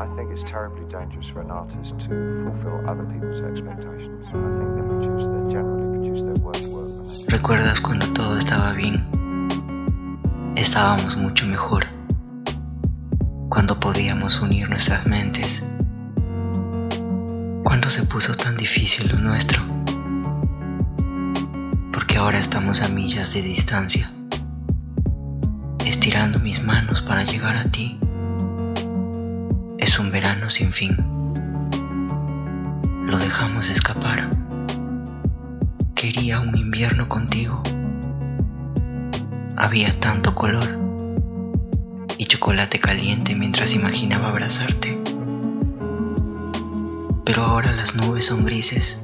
I think it's terribly dangerous for an artist to fulfill other people's expectations. I think they produce, they generally produce their worst work. ¿Recuerdas cuando todo estaba bien? Estábamos mucho mejor. Cuando podíamos unir nuestras mentes. Cuando se puso tan difícil lo nuestro. Porque ahora estamos a millas de distancia. Estirando mis manos para llegar a ti. Es un verano sin fin. Lo dejamos escapar. Quería un invierno contigo. Había tanto color y chocolate caliente mientras imaginaba abrazarte. Pero ahora las nubes son grises.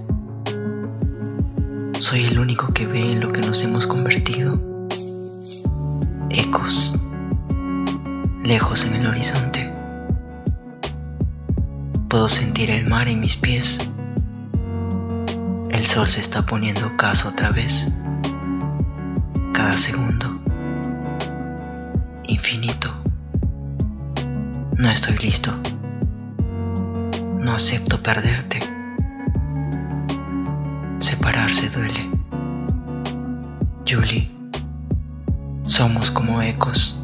Soy el único que ve en lo que nos hemos convertido. Ecos, lejos en el horizonte. Puedo sentir el mar en mis pies. El sol se está poniendo caso otra vez. Cada segundo. Infinito. No estoy listo. No acepto perderte. Separarse duele. Julie, somos como ecos,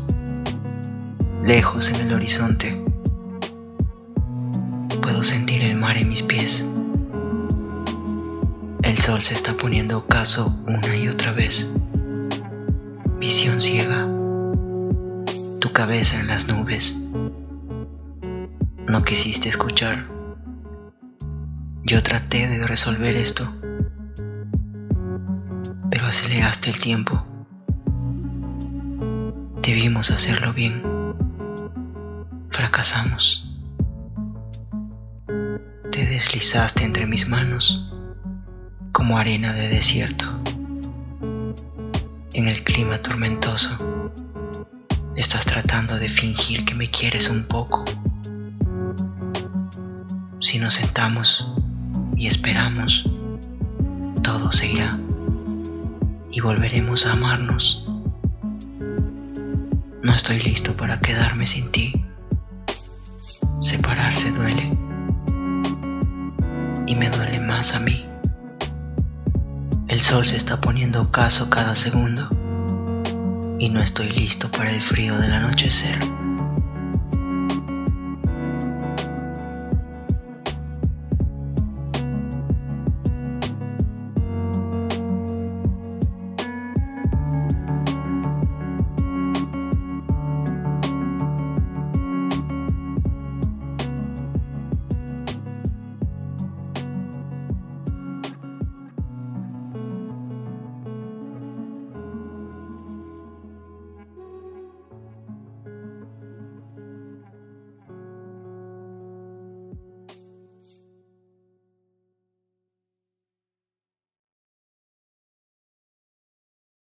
lejos en el horizonte. Puedo sentir el mar en mis pies. El sol se está poniendo ocaso una y otra vez. Visión ciega. Tu cabeza en las nubes. No quisiste escuchar. Yo traté de resolver esto, pero aceleraste el tiempo. Debimos hacerlo bien. Fracasamos. Te deslizaste entre mis manos como arena de desierto. En el clima tormentoso, estás tratando de fingir que me quieres un poco. Si nos sentamos y esperamos, todo se irá y volveremos a amarnos. No estoy listo para quedarme sin ti. Separarse duele y me duele más a mí. El sol se está poniendo ocaso cada segundo y no estoy listo para el frío del anochecer.